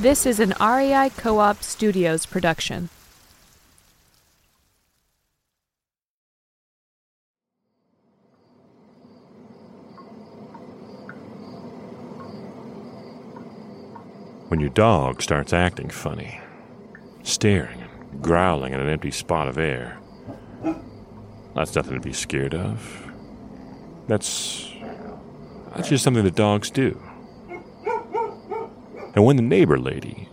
This is an REI Co op Studios production. When your dog starts acting funny, staring and growling at an empty spot of air, that's nothing to be scared of. That's that's just something that dogs do. And when the neighbor lady,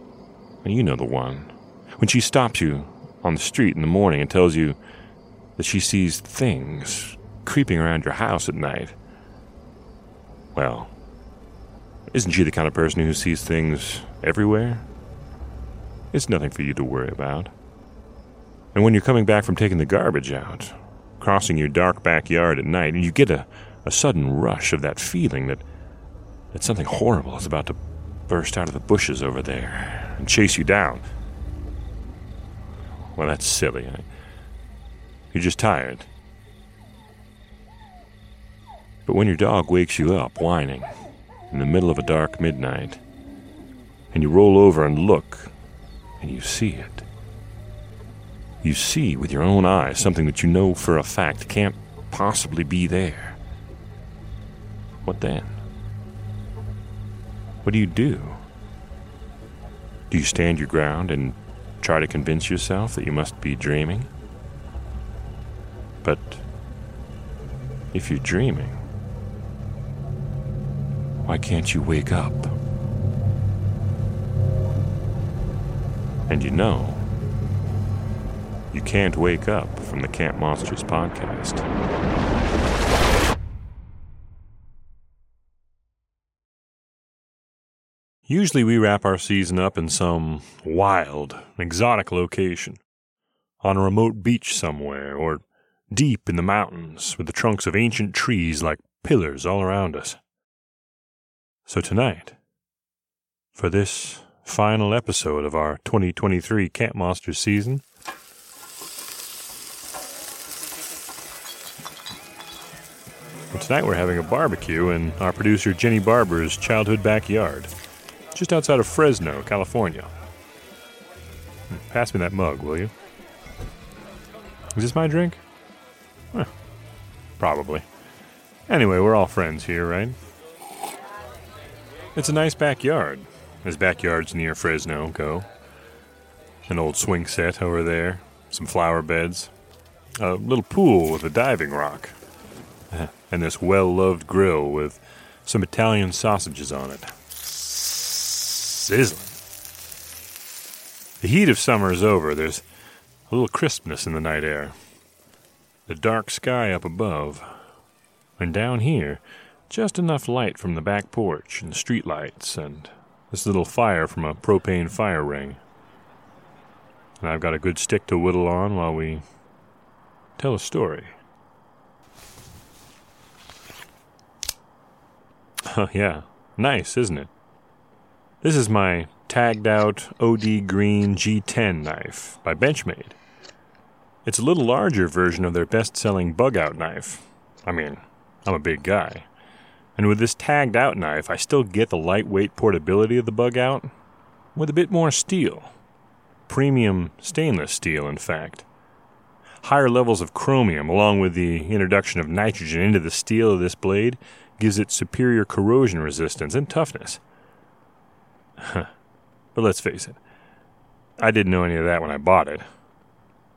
and you know the one, when she stops you on the street in the morning and tells you that she sees things creeping around your house at night, well, isn't she the kind of person who sees things everywhere? It's nothing for you to worry about. And when you're coming back from taking the garbage out, crossing your dark backyard at night, and you get a, a sudden rush of that feeling that, that something horrible is about to burst out of the bushes over there and chase you down. Well, that's silly. You're just tired. But when your dog wakes you up whining in the middle of a dark midnight, and you roll over and look, and you see it, you see with your own eyes something that you know for a fact can't possibly be there. What then? What do you do? Do you stand your ground and try to convince yourself that you must be dreaming? But if you're dreaming, why can't you wake up? And you know, you can't wake up from the Camp Monsters podcast. Usually we wrap our season up in some wild, exotic location. On a remote beach somewhere, or deep in the mountains with the trunks of ancient trees like pillars all around us. So tonight, for this final episode of our 2023 Camp Monsters season, well, tonight we're having a barbecue in our producer Jenny Barber's childhood backyard just outside of Fresno, California. Hmm, pass me that mug, will you? Is this my drink? Eh, probably. Anyway, we're all friends here, right? It's a nice backyard, as backyards near Fresno go. An old swing set over there, some flower beds, a little pool with a diving rock, and this well loved grill with some Italian sausages on it sizzling. The heat of summer is over. There's a little crispness in the night air. The dark sky up above. And down here, just enough light from the back porch and street lights and this little fire from a propane fire ring. And I've got a good stick to whittle on while we tell a story. Oh, yeah. Nice, isn't it? This is my tagged out OD Green G10 knife by Benchmade. It's a little larger version of their best selling bug out knife. I mean, I'm a big guy. And with this tagged out knife, I still get the lightweight portability of the bug out with a bit more steel. Premium stainless steel, in fact. Higher levels of chromium, along with the introduction of nitrogen into the steel of this blade, gives it superior corrosion resistance and toughness. but let's face it, I didn't know any of that when I bought it.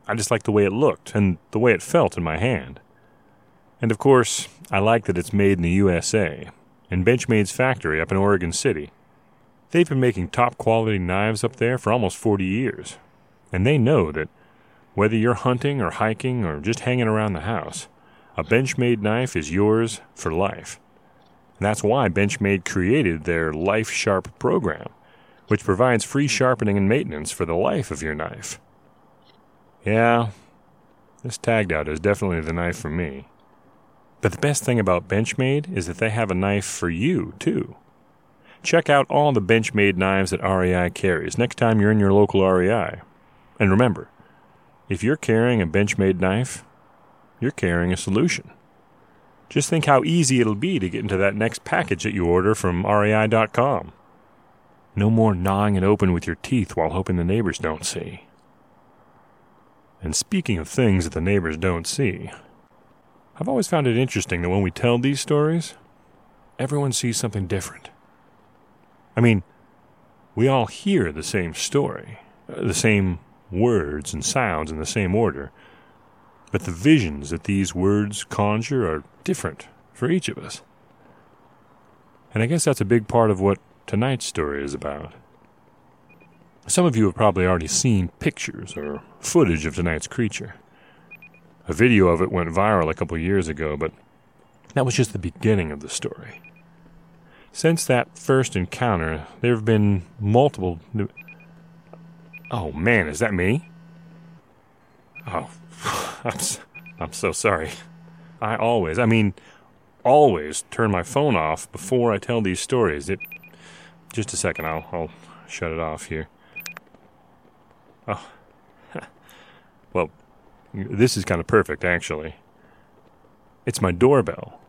I just liked the way it looked and the way it felt in my hand. And of course, I like that it's made in the USA, in Benchmade's factory up in Oregon City. They've been making top quality knives up there for almost 40 years, and they know that whether you're hunting or hiking or just hanging around the house, a Benchmade knife is yours for life. And that's why Benchmade created their Life Sharp program, which provides free sharpening and maintenance for the life of your knife. Yeah, this tagged out is definitely the knife for me. But the best thing about Benchmade is that they have a knife for you, too. Check out all the Benchmade knives that REI carries next time you're in your local REI. And remember, if you're carrying a Benchmade knife, you're carrying a solution. Just think how easy it'll be to get into that next package that you order from rei.com. No more gnawing it open with your teeth while hoping the neighbors don't see. And speaking of things that the neighbors don't see, I've always found it interesting that when we tell these stories, everyone sees something different. I mean, we all hear the same story, uh, the same words and sounds in the same order, but the visions that these words conjure are different for each of us. And I guess that's a big part of what tonight's story is about. Some of you have probably already seen pictures or footage of tonight's creature. A video of it went viral a couple years ago, but that was just the beginning of the story. Since that first encounter, there have been multiple. New- oh man, is that me? Oh, I'm, I'm so sorry. I always, I mean, always turn my phone off before I tell these stories. It. Just a second, I'll, I'll shut it off here. Oh. well, this is kind of perfect, actually. It's my doorbell.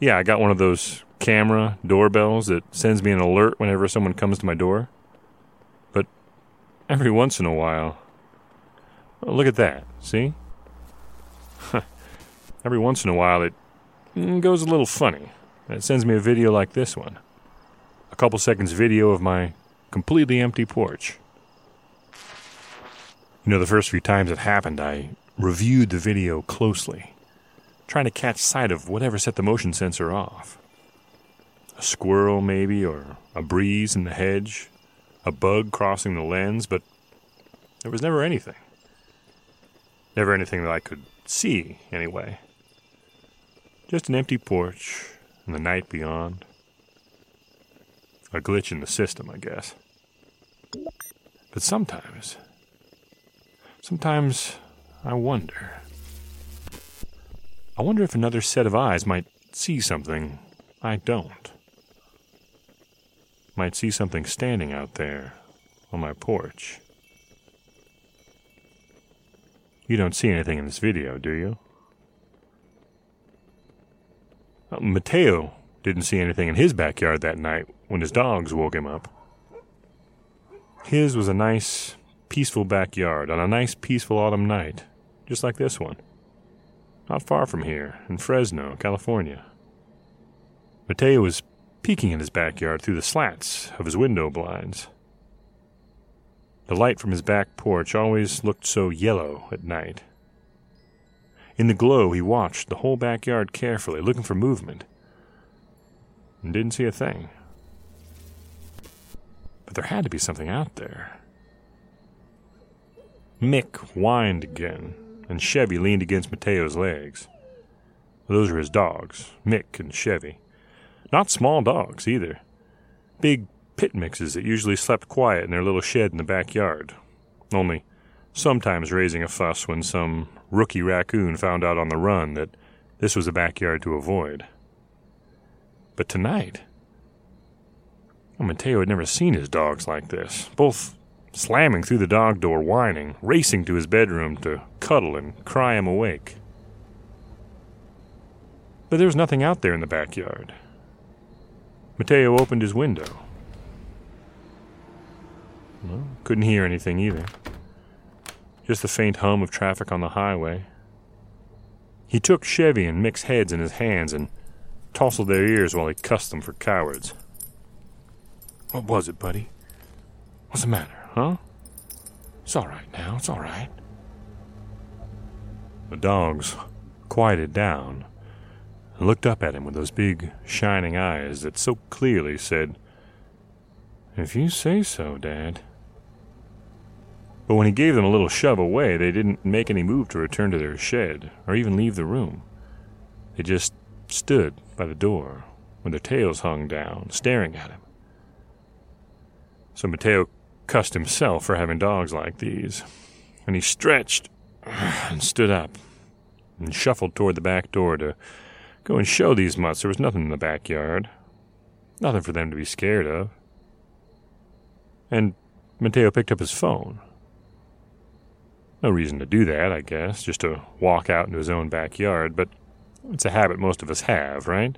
Yeah, I got one of those camera doorbells that sends me an alert whenever someone comes to my door. But every once in a while, look at that. See? every once in a while, it goes a little funny. It sends me a video like this one a couple seconds video of my completely empty porch. You know, the first few times it happened, I reviewed the video closely, trying to catch sight of whatever set the motion sensor off. A squirrel, maybe, or a breeze in the hedge, a bug crossing the lens, but there was never anything. Never anything that I could see, anyway. Just an empty porch and the night beyond. A glitch in the system, I guess. But sometimes, sometimes I wonder. I wonder if another set of eyes might see something I don't. Might see something standing out there on my porch. You don't see anything in this video, do you? Uh, Mateo didn't see anything in his backyard that night when his dogs woke him up. His was a nice, peaceful backyard on a nice, peaceful autumn night, just like this one. Not far from here, in Fresno, California. Mateo was peeking in his backyard through the slats of his window blinds. The light from his back porch always looked so yellow at night. In the glow, he watched the whole backyard carefully, looking for movement and didn't see a thing. But there had to be something out there. Mick whined again, and Chevy leaned against Mateo's legs. Those were his dogs, Mick and Chevy. Not small dogs, either. Big pit mixes that usually slept quiet in their little shed in the backyard, only sometimes raising a fuss when some rookie raccoon found out on the run that this was a backyard to avoid. But tonight, well, Mateo had never seen his dogs like this, both slamming through the dog door, whining, racing to his bedroom to cuddle and cry him awake. But there was nothing out there in the backyard. Mateo opened his window. Well, couldn't hear anything either. Just the faint hum of traffic on the highway. He took Chevy and Mick's heads in his hands and tousled their ears while he cussed them for cowards. What was it, buddy? What's the matter, huh? It's all right now, it's all right. The dogs quieted down and looked up at him with those big, shining eyes that so clearly said, If you say so, Dad. But when he gave them a little shove away, they didn't make any move to return to their shed or even leave the room. They just stood by the door with their tails hung down, staring at him. So Mateo cussed himself for having dogs like these, and he stretched and stood up and shuffled toward the back door to go and show these mutts there was nothing in the backyard, nothing for them to be scared of. And Mateo picked up his phone. No reason to do that, I guess, just to walk out into his own backyard, but it's a habit most of us have, right?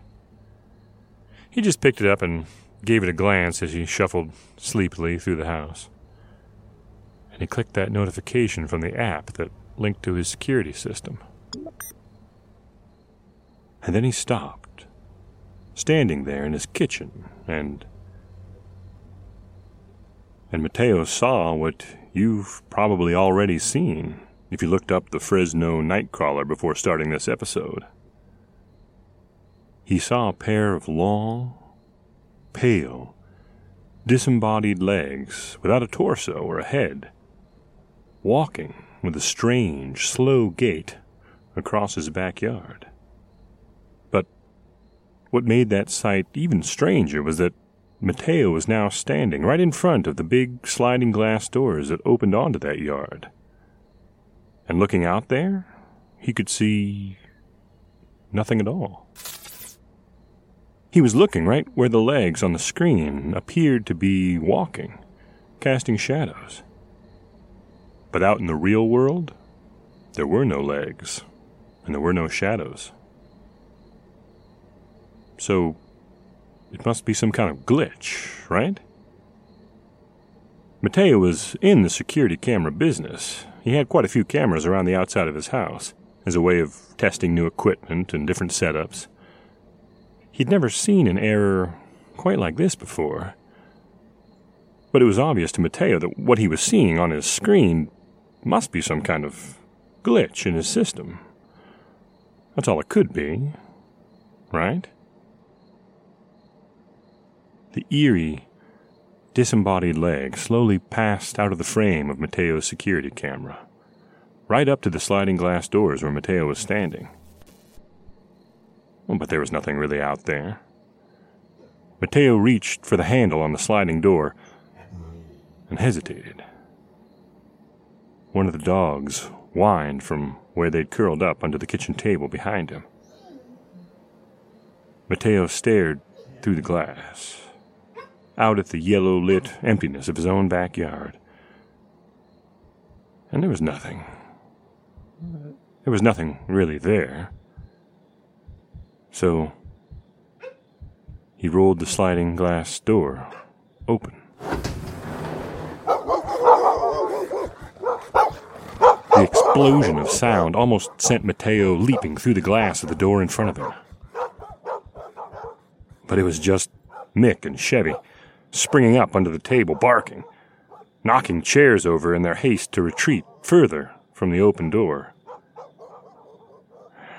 He just picked it up and gave it a glance as he shuffled sleepily through the house. And he clicked that notification from the app that linked to his security system. And then he stopped, standing there in his kitchen, and. And Mateo saw what you've probably already seen if you looked up the Fresno Nightcrawler before starting this episode. He saw a pair of long, pale, disembodied legs without a torso or a head, walking with a strange, slow gait across his backyard. But what made that sight even stranger was that Mateo was now standing right in front of the big sliding glass doors that opened onto that yard. And looking out there, he could see nothing at all. He was looking right where the legs on the screen appeared to be walking, casting shadows. But out in the real world, there were no legs, and there were no shadows. So, it must be some kind of glitch, right? Mateo was in the security camera business. He had quite a few cameras around the outside of his house as a way of testing new equipment and different setups. He'd never seen an error quite like this before. But it was obvious to Mateo that what he was seeing on his screen must be some kind of glitch in his system. That's all it could be, right? The eerie, disembodied leg slowly passed out of the frame of Mateo's security camera, right up to the sliding glass doors where Mateo was standing. Oh, but there was nothing really out there. Mateo reached for the handle on the sliding door and hesitated. One of the dogs whined from where they'd curled up under the kitchen table behind him. Mateo stared through the glass, out at the yellow lit emptiness of his own backyard. And there was nothing. There was nothing really there. So he rolled the sliding glass door open. The explosion of sound almost sent Mateo leaping through the glass of the door in front of him. But it was just Mick and Chevy, springing up under the table, barking, knocking chairs over in their haste to retreat further from the open door.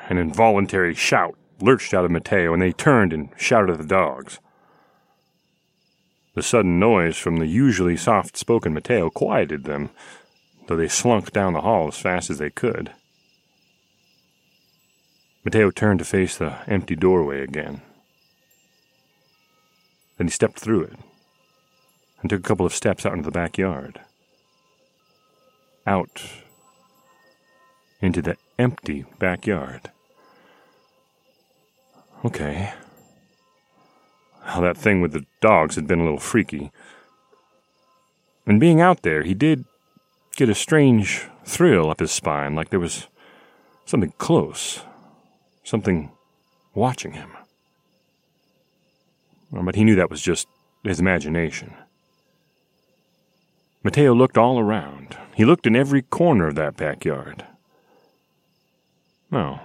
An involuntary shout lurched out of Mateo, and they turned and shouted at the dogs. The sudden noise from the usually soft spoken Mateo quieted them, though they slunk down the hall as fast as they could. Mateo turned to face the empty doorway again. Then he stepped through it and took a couple of steps out into the backyard. Out into the empty backyard. Okay. Well, that thing with the dogs had been a little freaky. And being out there, he did get a strange thrill up his spine, like there was something close, something watching him. But he knew that was just his imagination. Mateo looked all around. He looked in every corner of that backyard. No,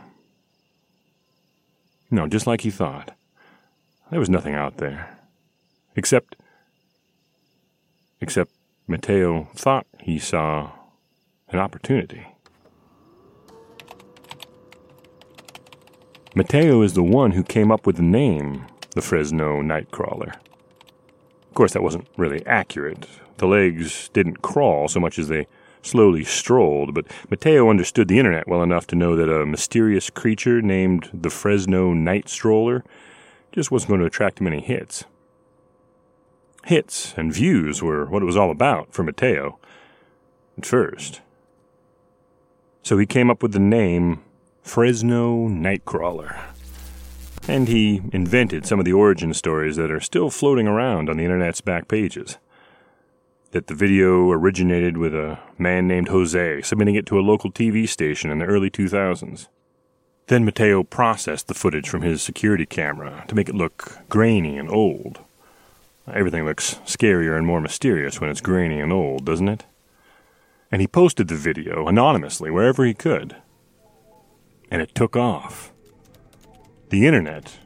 no, just like he thought. There was nothing out there. Except. Except Mateo thought he saw an opportunity. Mateo is the one who came up with the name, the Fresno Nightcrawler. Of course, that wasn't really accurate. The legs didn't crawl so much as they slowly strolled, but Mateo understood the internet well enough to know that a mysterious creature named the Fresno Night Stroller just wasn't going to attract many hits. Hits and views were what it was all about for Mateo, at first. So he came up with the name Fresno Nightcrawler. And he invented some of the origin stories that are still floating around on the internet's back pages that the video originated with a man named Jose submitting it to a local TV station in the early 2000s. Then Mateo processed the footage from his security camera to make it look grainy and old. Everything looks scarier and more mysterious when it's grainy and old, doesn't it? And he posted the video anonymously wherever he could. And it took off. The internet,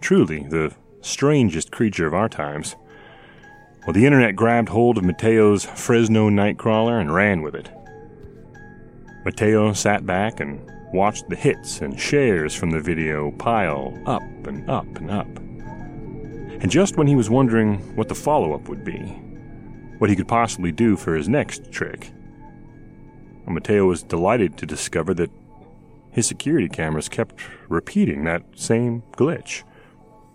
truly the strangest creature of our times. Well, the internet grabbed hold of Mateo's Fresno Nightcrawler and ran with it. Mateo sat back and watched the hits and shares from the video pile up and up and up. And just when he was wondering what the follow up would be, what he could possibly do for his next trick, Mateo was delighted to discover that his security cameras kept repeating that same glitch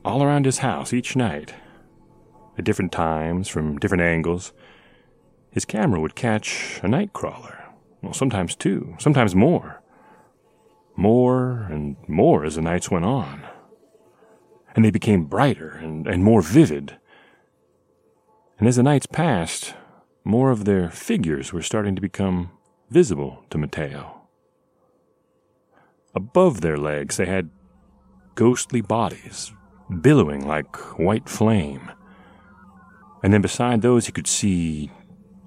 all around his house each night. At different times, from different angles, his camera would catch a night crawler. Well, sometimes two, sometimes more. More and more as the nights went on and they became brighter and, and more vivid. And as the nights passed, more of their figures were starting to become visible to Mateo. Above their legs, they had ghostly bodies, billowing like white flame. And then beside those, he could see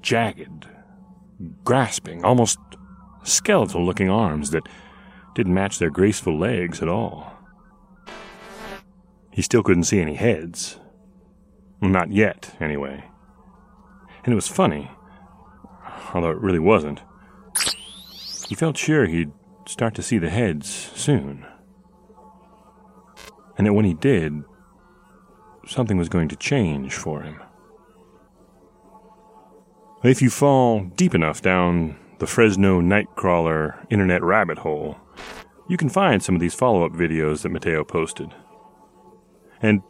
jagged, grasping, almost skeletal looking arms that didn't match their graceful legs at all. He still couldn't see any heads. Not yet, anyway. And it was funny, although it really wasn't. He felt sure he'd start to see the heads soon. And that when he did, something was going to change for him. If you fall deep enough down the Fresno Nightcrawler internet rabbit hole, you can find some of these follow up videos that Mateo posted. And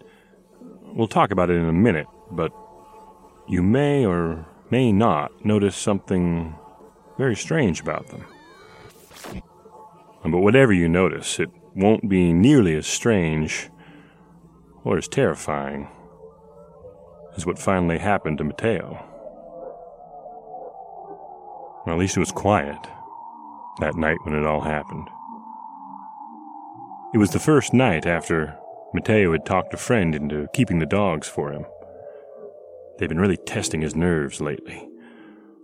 we'll talk about it in a minute, but you may or may not notice something very strange about them. But whatever you notice, it won't be nearly as strange or as terrifying as what finally happened to Mateo. Well, at least it was quiet that night when it all happened. It was the first night after Mateo had talked a friend into keeping the dogs for him. They'd been really testing his nerves lately,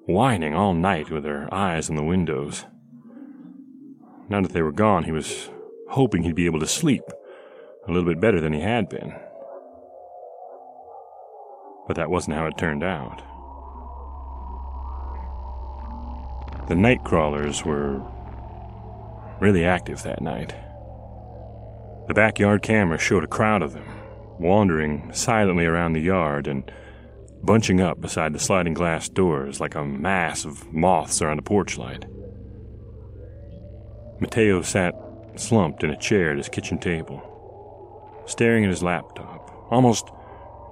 whining all night with their eyes on the windows. Now that they were gone, he was hoping he'd be able to sleep a little bit better than he had been. But that wasn't how it turned out. The night crawlers were really active that night. The backyard camera showed a crowd of them, wandering silently around the yard and bunching up beside the sliding glass doors like a mass of moths around a porch light. Mateo sat slumped in a chair at his kitchen table, staring at his laptop, almost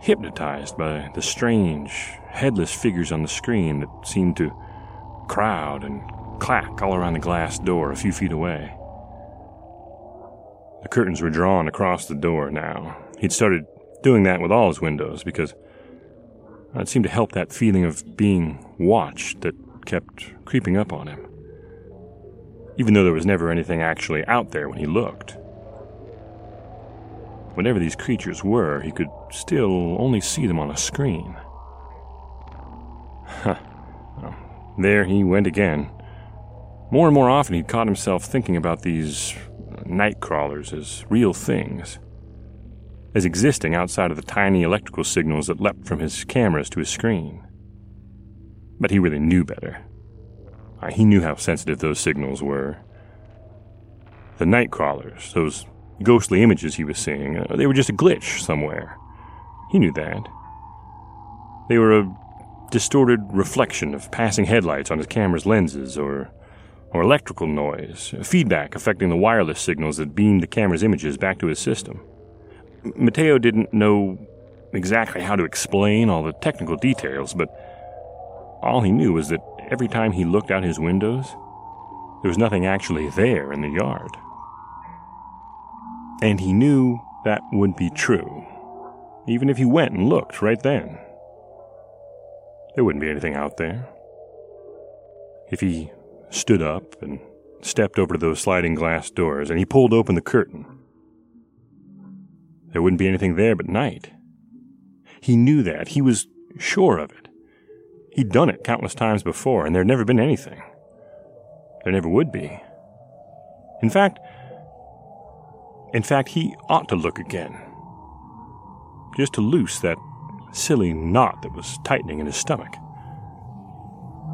hypnotized by the strange, headless figures on the screen that seemed to crowd and clack all around the glass door a few feet away. The curtains were drawn across the door now. He'd started doing that with all his windows because it seemed to help that feeling of being watched that kept creeping up on him. Even though there was never anything actually out there when he looked. Whatever these creatures were, he could still only see them on a screen. Huh. There he went again. More and more often, he'd caught himself thinking about these night crawlers as real things, as existing outside of the tiny electrical signals that leapt from his cameras to his screen. But he really knew better. Uh, he knew how sensitive those signals were. The night crawlers, those ghostly images he was seeing, uh, they were just a glitch somewhere. He knew that. They were a distorted reflection of passing headlights on his camera's lenses or or electrical noise, feedback affecting the wireless signals that beamed the camera's images back to his system. Mateo didn't know exactly how to explain all the technical details, but all he knew was that every time he looked out his windows, there was nothing actually there in the yard. And he knew that would be true, even if he went and looked right then. There wouldn't be anything out there. If he stood up and stepped over to those sliding glass doors and he pulled open the curtain. There wouldn't be anything there but night. He knew that. He was sure of it. He'd done it countless times before, and there'd never been anything. There never would be. In fact, in fact, he ought to look again. Just to loose that silly knot that was tightening in his stomach.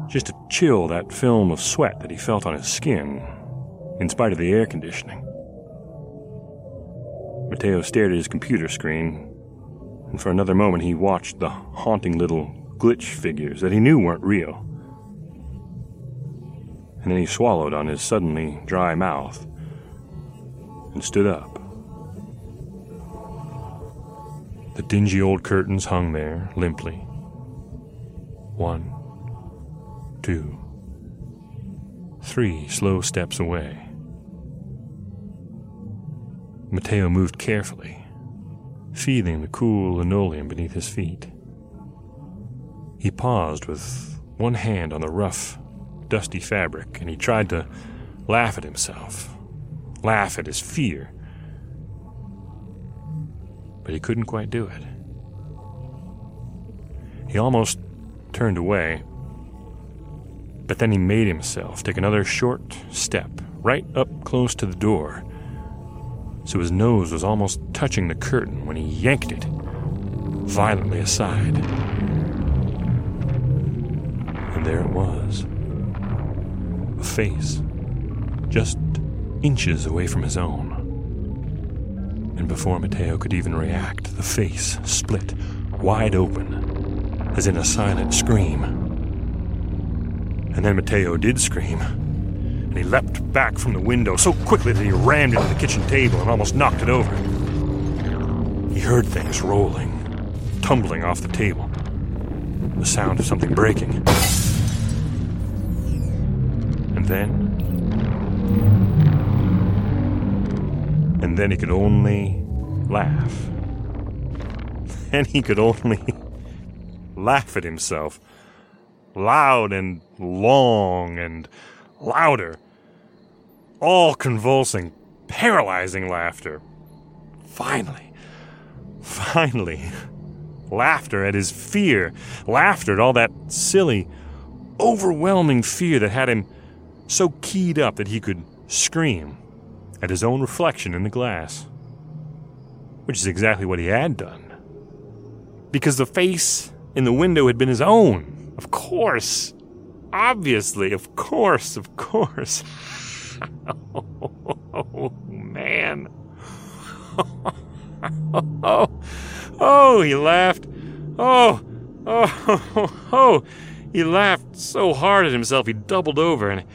Just to chill that film of sweat that he felt on his skin, in spite of the air conditioning. Mateo stared at his computer screen, and for another moment he watched the haunting little glitch figures that he knew weren't real. And then he swallowed on his suddenly dry mouth and stood up. The dingy old curtains hung there limply. One, two, three slow steps away. Mateo moved carefully, feeling the cool linoleum beneath his feet. He paused with one hand on the rough, dusty fabric, and he tried to laugh at himself, laugh at his fear. But he couldn't quite do it. He almost turned away, but then he made himself take another short step right up close to the door so his nose was almost touching the curtain when he yanked it violently aside. And there it was a face, just inches away from his own. And before Mateo could even react, the face split wide open, as in a silent scream. And then Mateo did scream and he leapt back from the window so quickly that he rammed into the kitchen table and almost knocked it over. He heard things rolling, tumbling off the table, the sound of something breaking. And then. And then he could only laugh. And he could only laugh at himself. Loud and long and louder all convulsing, paralyzing laughter. Finally, finally, laughter at his fear, laughter at all that silly, overwhelming fear that had him so keyed up that he could scream at his own reflection in the glass. Which is exactly what he had done. Because the face in the window had been his own. Of course. Obviously, of course, of course. oh, man. oh, oh, he laughed. Oh, oh, oh, oh, he laughed so hard at himself he doubled over and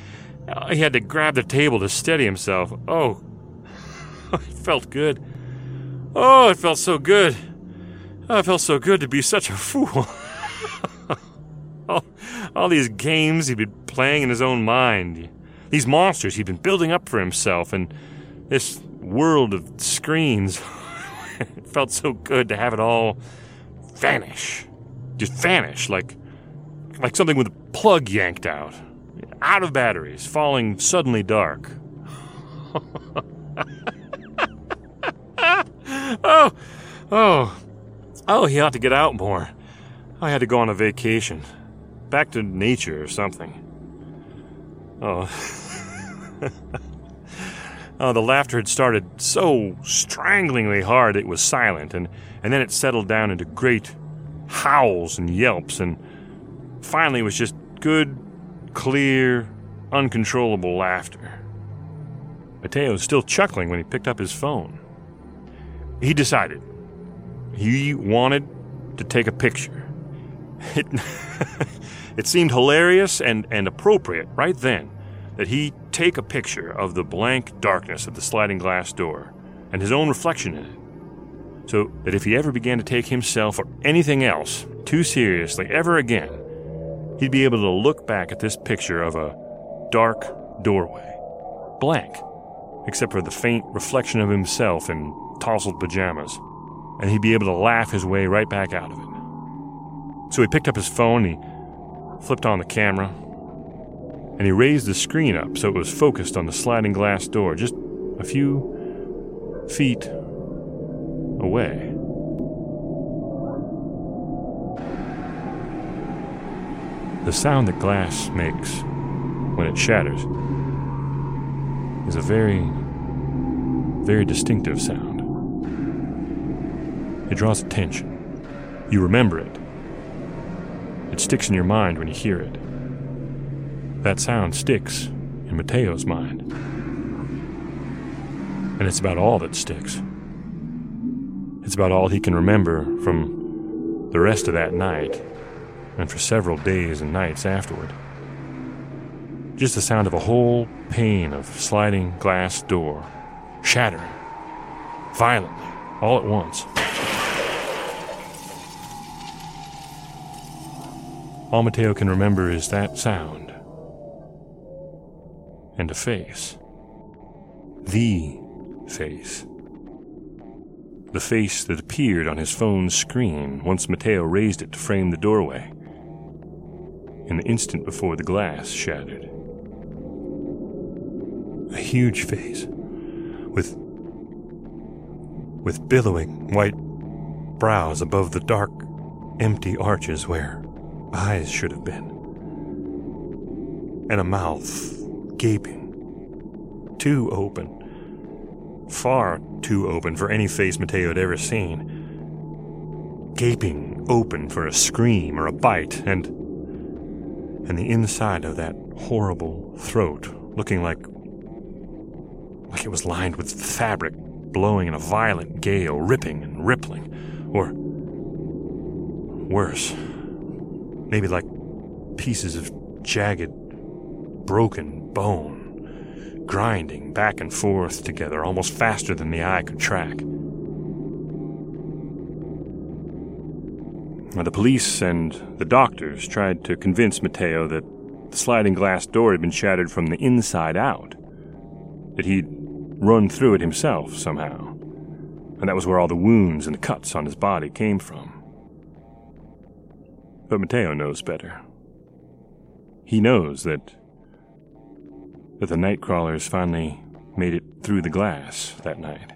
he had to grab the table to steady himself. Oh, it felt good. Oh, it felt so good. Oh, it felt so good to be such a fool. all, all these games he'd been playing in his own mind these monsters he'd been building up for himself, and this world of screens. it felt so good to have it all vanish. Just vanish, like, like something with a plug yanked out. Out of batteries, falling suddenly dark. oh, oh, oh, he ought to get out more. I had to go on a vacation. Back to nature or something. Oh. oh, the laughter had started so stranglingly hard it was silent, and, and then it settled down into great howls and yelps, and finally it was just good, clear, uncontrollable laughter. Mateo was still chuckling when he picked up his phone. He decided he wanted to take a picture. It, it seemed hilarious and, and appropriate right then that he take a picture of the blank darkness of the sliding glass door and his own reflection in it, so that if he ever began to take himself or anything else too seriously ever again, he'd be able to look back at this picture of a dark doorway, blank, except for the faint reflection of himself in tousled pajamas, and he'd be able to laugh his way right back out of it. So he picked up his phone, he flipped on the camera, and he raised the screen up so it was focused on the sliding glass door just a few feet away. The sound that glass makes when it shatters is a very, very distinctive sound. It draws attention. You remember it. It sticks in your mind when you hear it. That sound sticks in Mateo's mind. And it's about all that sticks. It's about all he can remember from the rest of that night and for several days and nights afterward. Just the sound of a whole pane of sliding glass door shattering violently all at once. All Mateo can remember is that sound and a face. The face. The face that appeared on his phone's screen once Mateo raised it to frame the doorway. In the instant before the glass shattered. A huge face with with billowing white brows above the dark, empty arches where eyes should have been, and a mouth gaping, too open, far too open for any face Mateo had ever seen, gaping open for a scream or a bite, and and the inside of that horrible throat looking like like it was lined with fabric blowing in a violent gale, ripping and rippling, or worse, maybe like pieces of jagged, broken bone, grinding back and forth together almost faster than the eye could track. The police and the doctors tried to convince Mateo that the sliding glass door had been shattered from the inside out, that he'd run through it himself somehow, and that was where all the wounds and the cuts on his body came from. But Mateo knows better. He knows that that the night crawlers finally made it through the glass that night.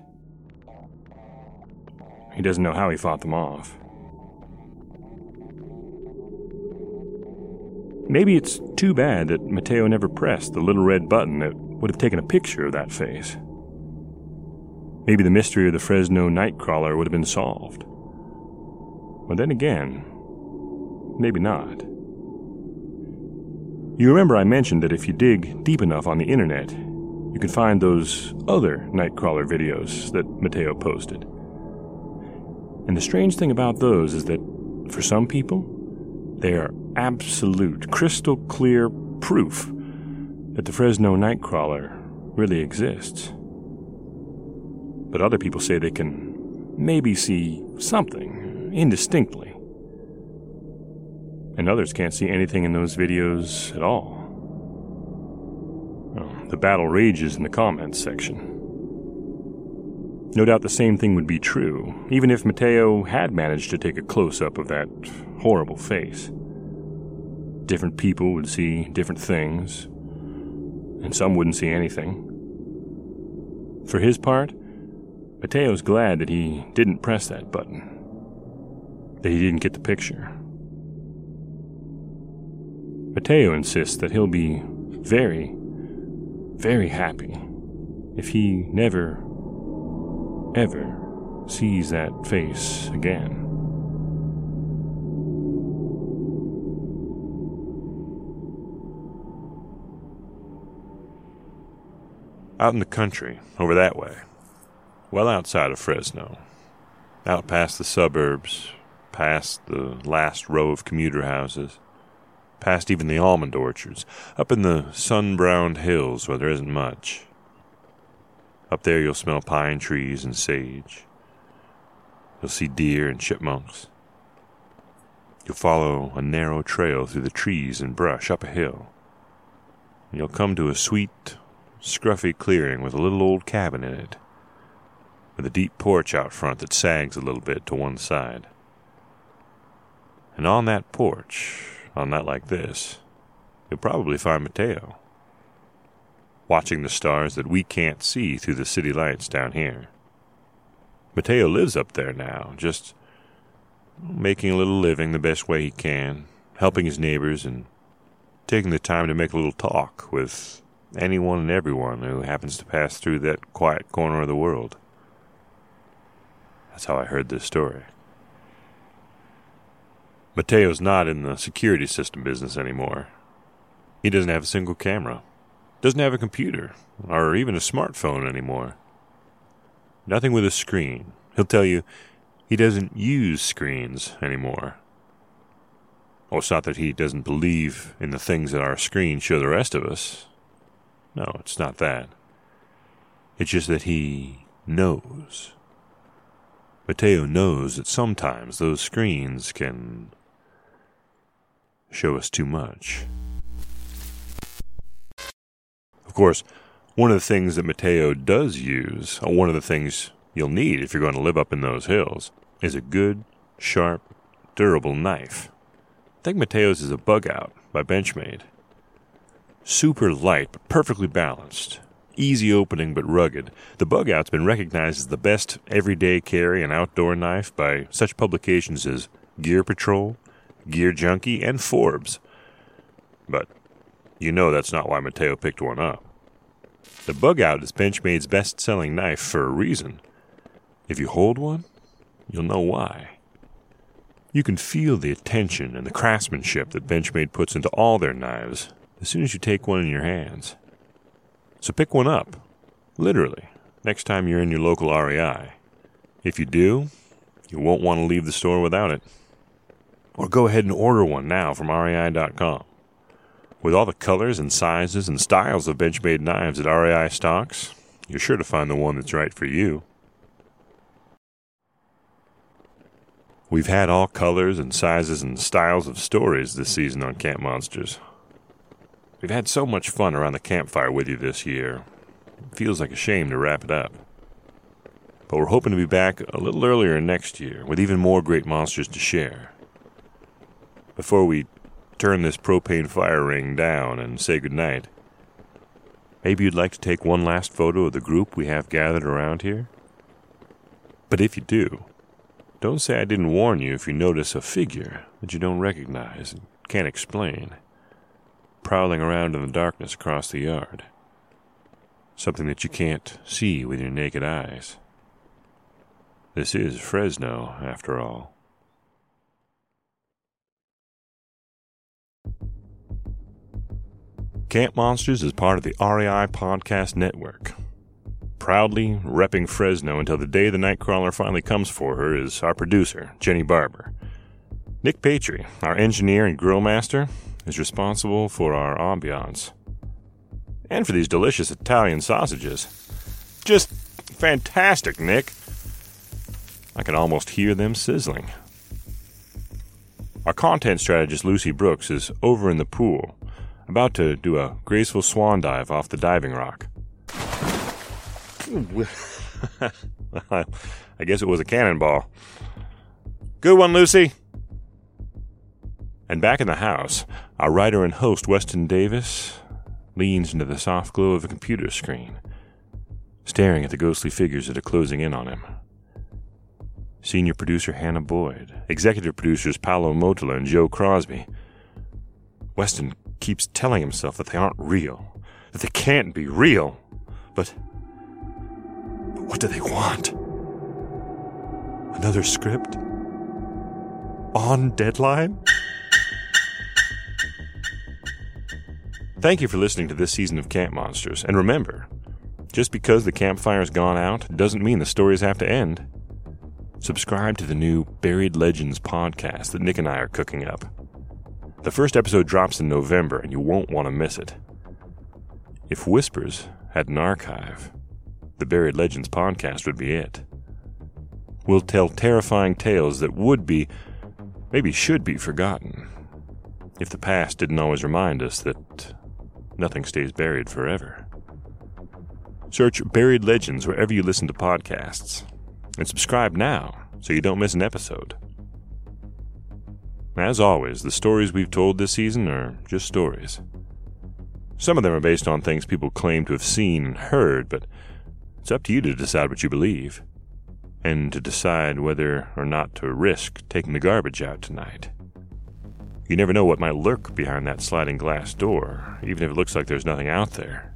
He doesn't know how he fought them off. Maybe it's too bad that Mateo never pressed the little red button that would have taken a picture of that face. Maybe the mystery of the Fresno Nightcrawler would have been solved. But then again, maybe not. You remember I mentioned that if you dig deep enough on the internet, you can find those other Nightcrawler videos that Mateo posted. And the strange thing about those is that, for some people, they are absolute, crystal clear proof that the Fresno Nightcrawler really exists. But other people say they can maybe see something indistinctly. And others can't see anything in those videos at all. Well, the battle rages in the comments section. No doubt the same thing would be true, even if Mateo had managed to take a close up of that horrible face. Different people would see different things, and some wouldn't see anything. For his part, Mateo's glad that he didn't press that button, that he didn't get the picture. Mateo insists that he'll be very, very happy if he never, ever sees that face again. Out in the country, over that way, well outside of Fresno, out past the suburbs, past the last row of commuter houses, past even the almond orchards, up in the sun browned hills where there isn't much. Up there you'll smell pine trees and sage. You'll see deer and chipmunks. You'll follow a narrow trail through the trees and brush up a hill. And you'll come to a sweet, scruffy clearing with a little old cabin in it, with a deep porch out front that sags a little bit to one side. And on that porch, on night like this, you'll probably find Mateo. Watching the stars that we can't see through the city lights down here. Mateo lives up there now, just making a little living the best way he can, helping his neighbors, and taking the time to make a little talk with anyone and everyone who happens to pass through that quiet corner of the world. That's how I heard this story. Mateo's not in the security system business anymore. He doesn't have a single camera, doesn't have a computer, or even a smartphone anymore. Nothing with a screen. He'll tell you he doesn't use screens anymore. Oh, it's not that he doesn't believe in the things that our screens show the rest of us. No, it's not that. It's just that he knows. Mateo knows that sometimes those screens can show us too much. Of course, one of the things that Mateo does use, or one of the things you'll need if you're going to live up in those hills, is a good, sharp, durable knife. I think Mateo's is a Bugout by Benchmade. Super light but perfectly balanced. Easy opening but rugged. The Bugout's been recognized as the best everyday carry and outdoor knife by such publications as Gear Patrol, Gear Junkie, and Forbes. But you know that's not why Mateo picked one up. The Bugout is Benchmade's best selling knife for a reason. If you hold one, you'll know why. You can feel the attention and the craftsmanship that Benchmade puts into all their knives as soon as you take one in your hands. So pick one up, literally, next time you're in your local REI. If you do, you won't want to leave the store without it. Or go ahead and order one now from REI.com. With all the colors and sizes and styles of Benchmade knives at REI stocks, you're sure to find the one that's right for you. We've had all colors and sizes and styles of stories this season on Camp Monsters. We've had so much fun around the campfire with you this year. It feels like a shame to wrap it up. But we're hoping to be back a little earlier next year with even more great monsters to share. Before we turn this propane fire ring down and say goodnight, maybe you'd like to take one last photo of the group we have gathered around here? But if you do, don't say I didn't warn you if you notice a figure that you don't recognize and can't explain, prowling around in the darkness across the yard. Something that you can't see with your naked eyes. This is Fresno, after all. Camp Monsters is part of the REI Podcast Network. Proudly repping Fresno until the day the Nightcrawler finally comes for her is our producer, Jenny Barber. Nick Patry, our engineer and grill master, is responsible for our ambiance. And for these delicious Italian sausages. Just fantastic, Nick. I can almost hear them sizzling. Our content strategist, Lucy Brooks, is over in the pool, about to do a graceful swan dive off the diving rock. I guess it was a cannonball. Good one, Lucy. And back in the house, our writer and host, Weston Davis, leans into the soft glow of a computer screen, staring at the ghostly figures that are closing in on him. Senior producer Hannah Boyd, executive producers Paolo Motola and Joe Crosby. Weston keeps telling himself that they aren't real, that they can't be real. But, but what do they want? Another script? On deadline? Thank you for listening to this season of Camp Monsters, and remember, just because the campfire's gone out doesn't mean the stories have to end. Subscribe to the new Buried Legends podcast that Nick and I are cooking up. The first episode drops in November, and you won't want to miss it. If Whispers had an archive, the Buried Legends podcast would be it. We'll tell terrifying tales that would be, maybe should be, forgotten if the past didn't always remind us that nothing stays buried forever. Search Buried Legends wherever you listen to podcasts and subscribe now so you don't miss an episode. As always, the stories we've told this season are just stories. Some of them are based on things people claim to have seen and heard, but it's up to you to decide what you believe, and to decide whether or not to risk taking the garbage out tonight. You never know what might lurk behind that sliding glass door, even if it looks like there's nothing out there.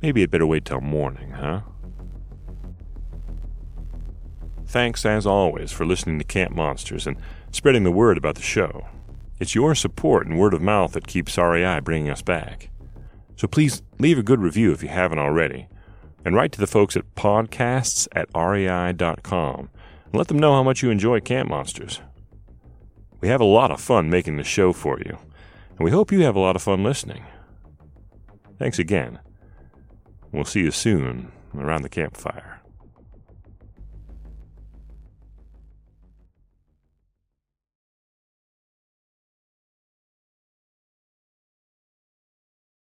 Maybe you'd better wait till morning, huh? Thanks, as always, for listening to Camp Monsters and spreading the word about the show. It's your support and word of mouth that keeps REI bringing us back. So please leave a good review if you haven't already, and write to the folks at podcasts at rei.com and let them know how much you enjoy Camp Monsters. We have a lot of fun making the show for you, and we hope you have a lot of fun listening. Thanks again. We'll see you soon around the campfire.